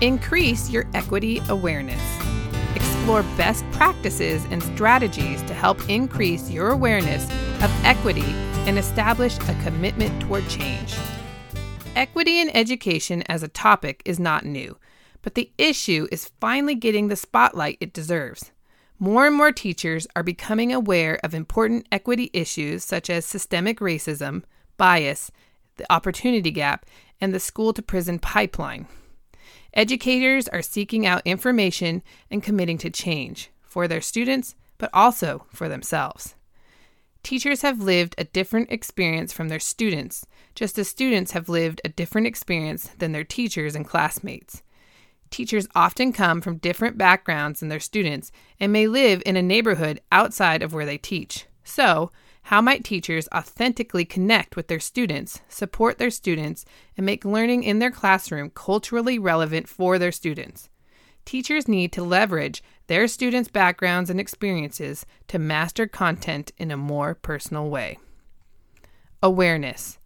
Increase your equity awareness. Explore best practices and strategies to help increase your awareness of equity and establish a commitment toward change. Equity in education as a topic is not new, but the issue is finally getting the spotlight it deserves. More and more teachers are becoming aware of important equity issues such as systemic racism, bias, the opportunity gap, and the school to prison pipeline. Educators are seeking out information and committing to change for their students, but also for themselves. Teachers have lived a different experience from their students, just as students have lived a different experience than their teachers and classmates. Teachers often come from different backgrounds than their students and may live in a neighborhood outside of where they teach. So, how might teachers authentically connect with their students, support their students, and make learning in their classroom culturally relevant for their students? Teachers need to leverage their students' backgrounds and experiences to master content in a more personal way. Awareness.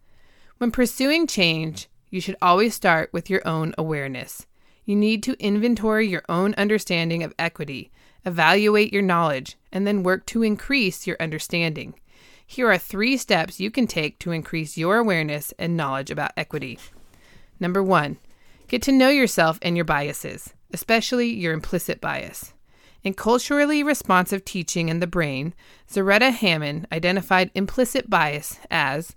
When pursuing change, you should always start with your own awareness. You need to inventory your own understanding of equity, evaluate your knowledge, and then work to increase your understanding. Here are three steps you can take to increase your awareness and knowledge about equity. Number one, get to know yourself and your biases, especially your implicit bias. In culturally responsive teaching and the brain, Zaretta Hammond identified implicit bias as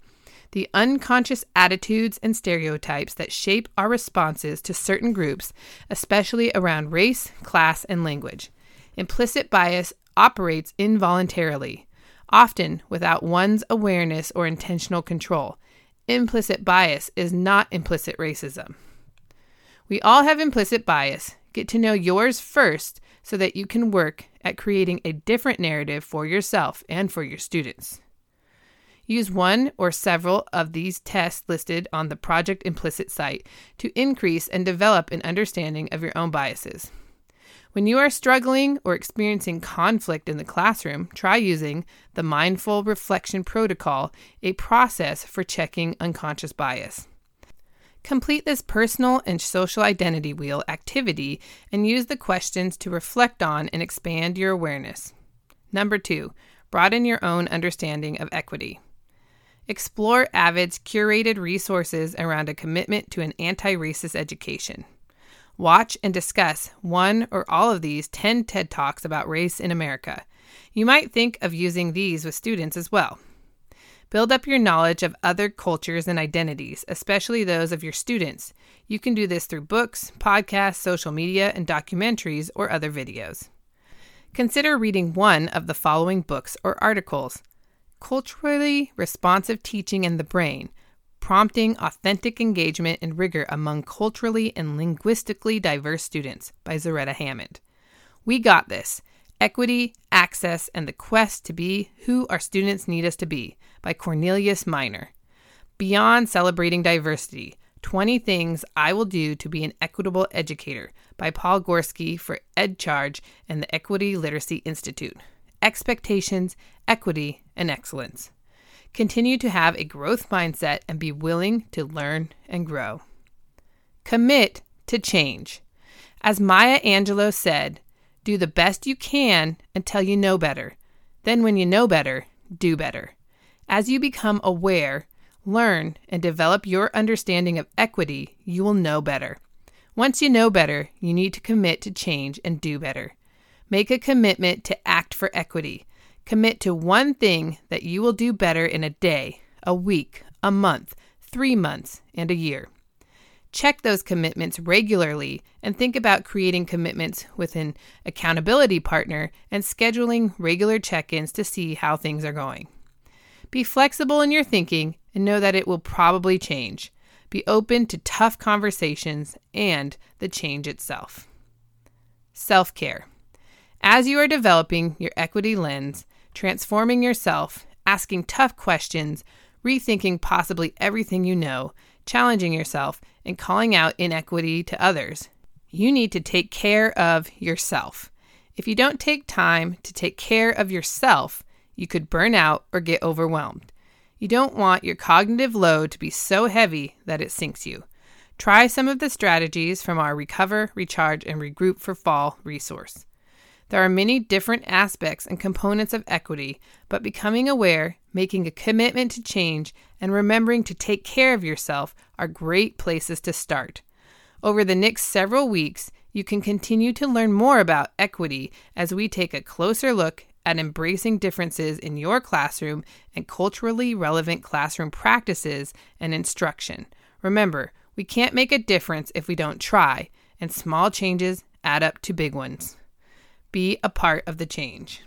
the unconscious attitudes and stereotypes that shape our responses to certain groups, especially around race, class, and language. Implicit bias operates involuntarily, often without one's awareness or intentional control. Implicit bias is not implicit racism. We all have implicit bias. Get to know yours first so that you can work at creating a different narrative for yourself and for your students. Use one or several of these tests listed on the Project Implicit site to increase and develop an understanding of your own biases. When you are struggling or experiencing conflict in the classroom, try using the Mindful Reflection Protocol, a process for checking unconscious bias. Complete this personal and social identity wheel activity and use the questions to reflect on and expand your awareness. Number two, broaden your own understanding of equity. Explore Avid's curated resources around a commitment to an anti racist education. Watch and discuss one or all of these 10 TED Talks about race in America. You might think of using these with students as well. Build up your knowledge of other cultures and identities, especially those of your students. You can do this through books, podcasts, social media, and documentaries or other videos. Consider reading one of the following books or articles Culturally Responsive Teaching in the Brain Prompting Authentic Engagement and Rigor Among Culturally and Linguistically Diverse Students by Zaretta Hammond. We got this Equity, Access, and the Quest to Be Who Our Students Need Us to Be by Cornelius Minor. Beyond Celebrating Diversity 20 Things I Will Do to Be an Equitable Educator by Paul Gorski for EdChange and the Equity Literacy Institute. Expectations, Equity, and Excellence. Continue to have a growth mindset and be willing to learn and grow. Commit to change. As Maya Angelou said, do the best you can until you know better. Then, when you know better, do better. As you become aware, learn, and develop your understanding of equity, you will know better. Once you know better, you need to commit to change and do better. Make a commitment to act for equity. Commit to one thing that you will do better in a day, a week, a month, three months, and a year. Check those commitments regularly and think about creating commitments with an accountability partner and scheduling regular check ins to see how things are going. Be flexible in your thinking and know that it will probably change. Be open to tough conversations and the change itself. Self care. As you are developing your equity lens, transforming yourself, asking tough questions, rethinking possibly everything you know, challenging yourself, and calling out inequity to others. You need to take care of yourself. If you don't take time to take care of yourself, you could burn out or get overwhelmed. You don't want your cognitive load to be so heavy that it sinks you. Try some of the strategies from our Recover, Recharge, and Regroup for Fall resource. There are many different aspects and components of equity, but becoming aware, making a commitment to change, and remembering to take care of yourself are great places to start. Over the next several weeks, you can continue to learn more about equity as we take a closer look at embracing differences in your classroom and culturally relevant classroom practices and instruction. Remember, we can't make a difference if we don't try, and small changes add up to big ones. Be a part of the change.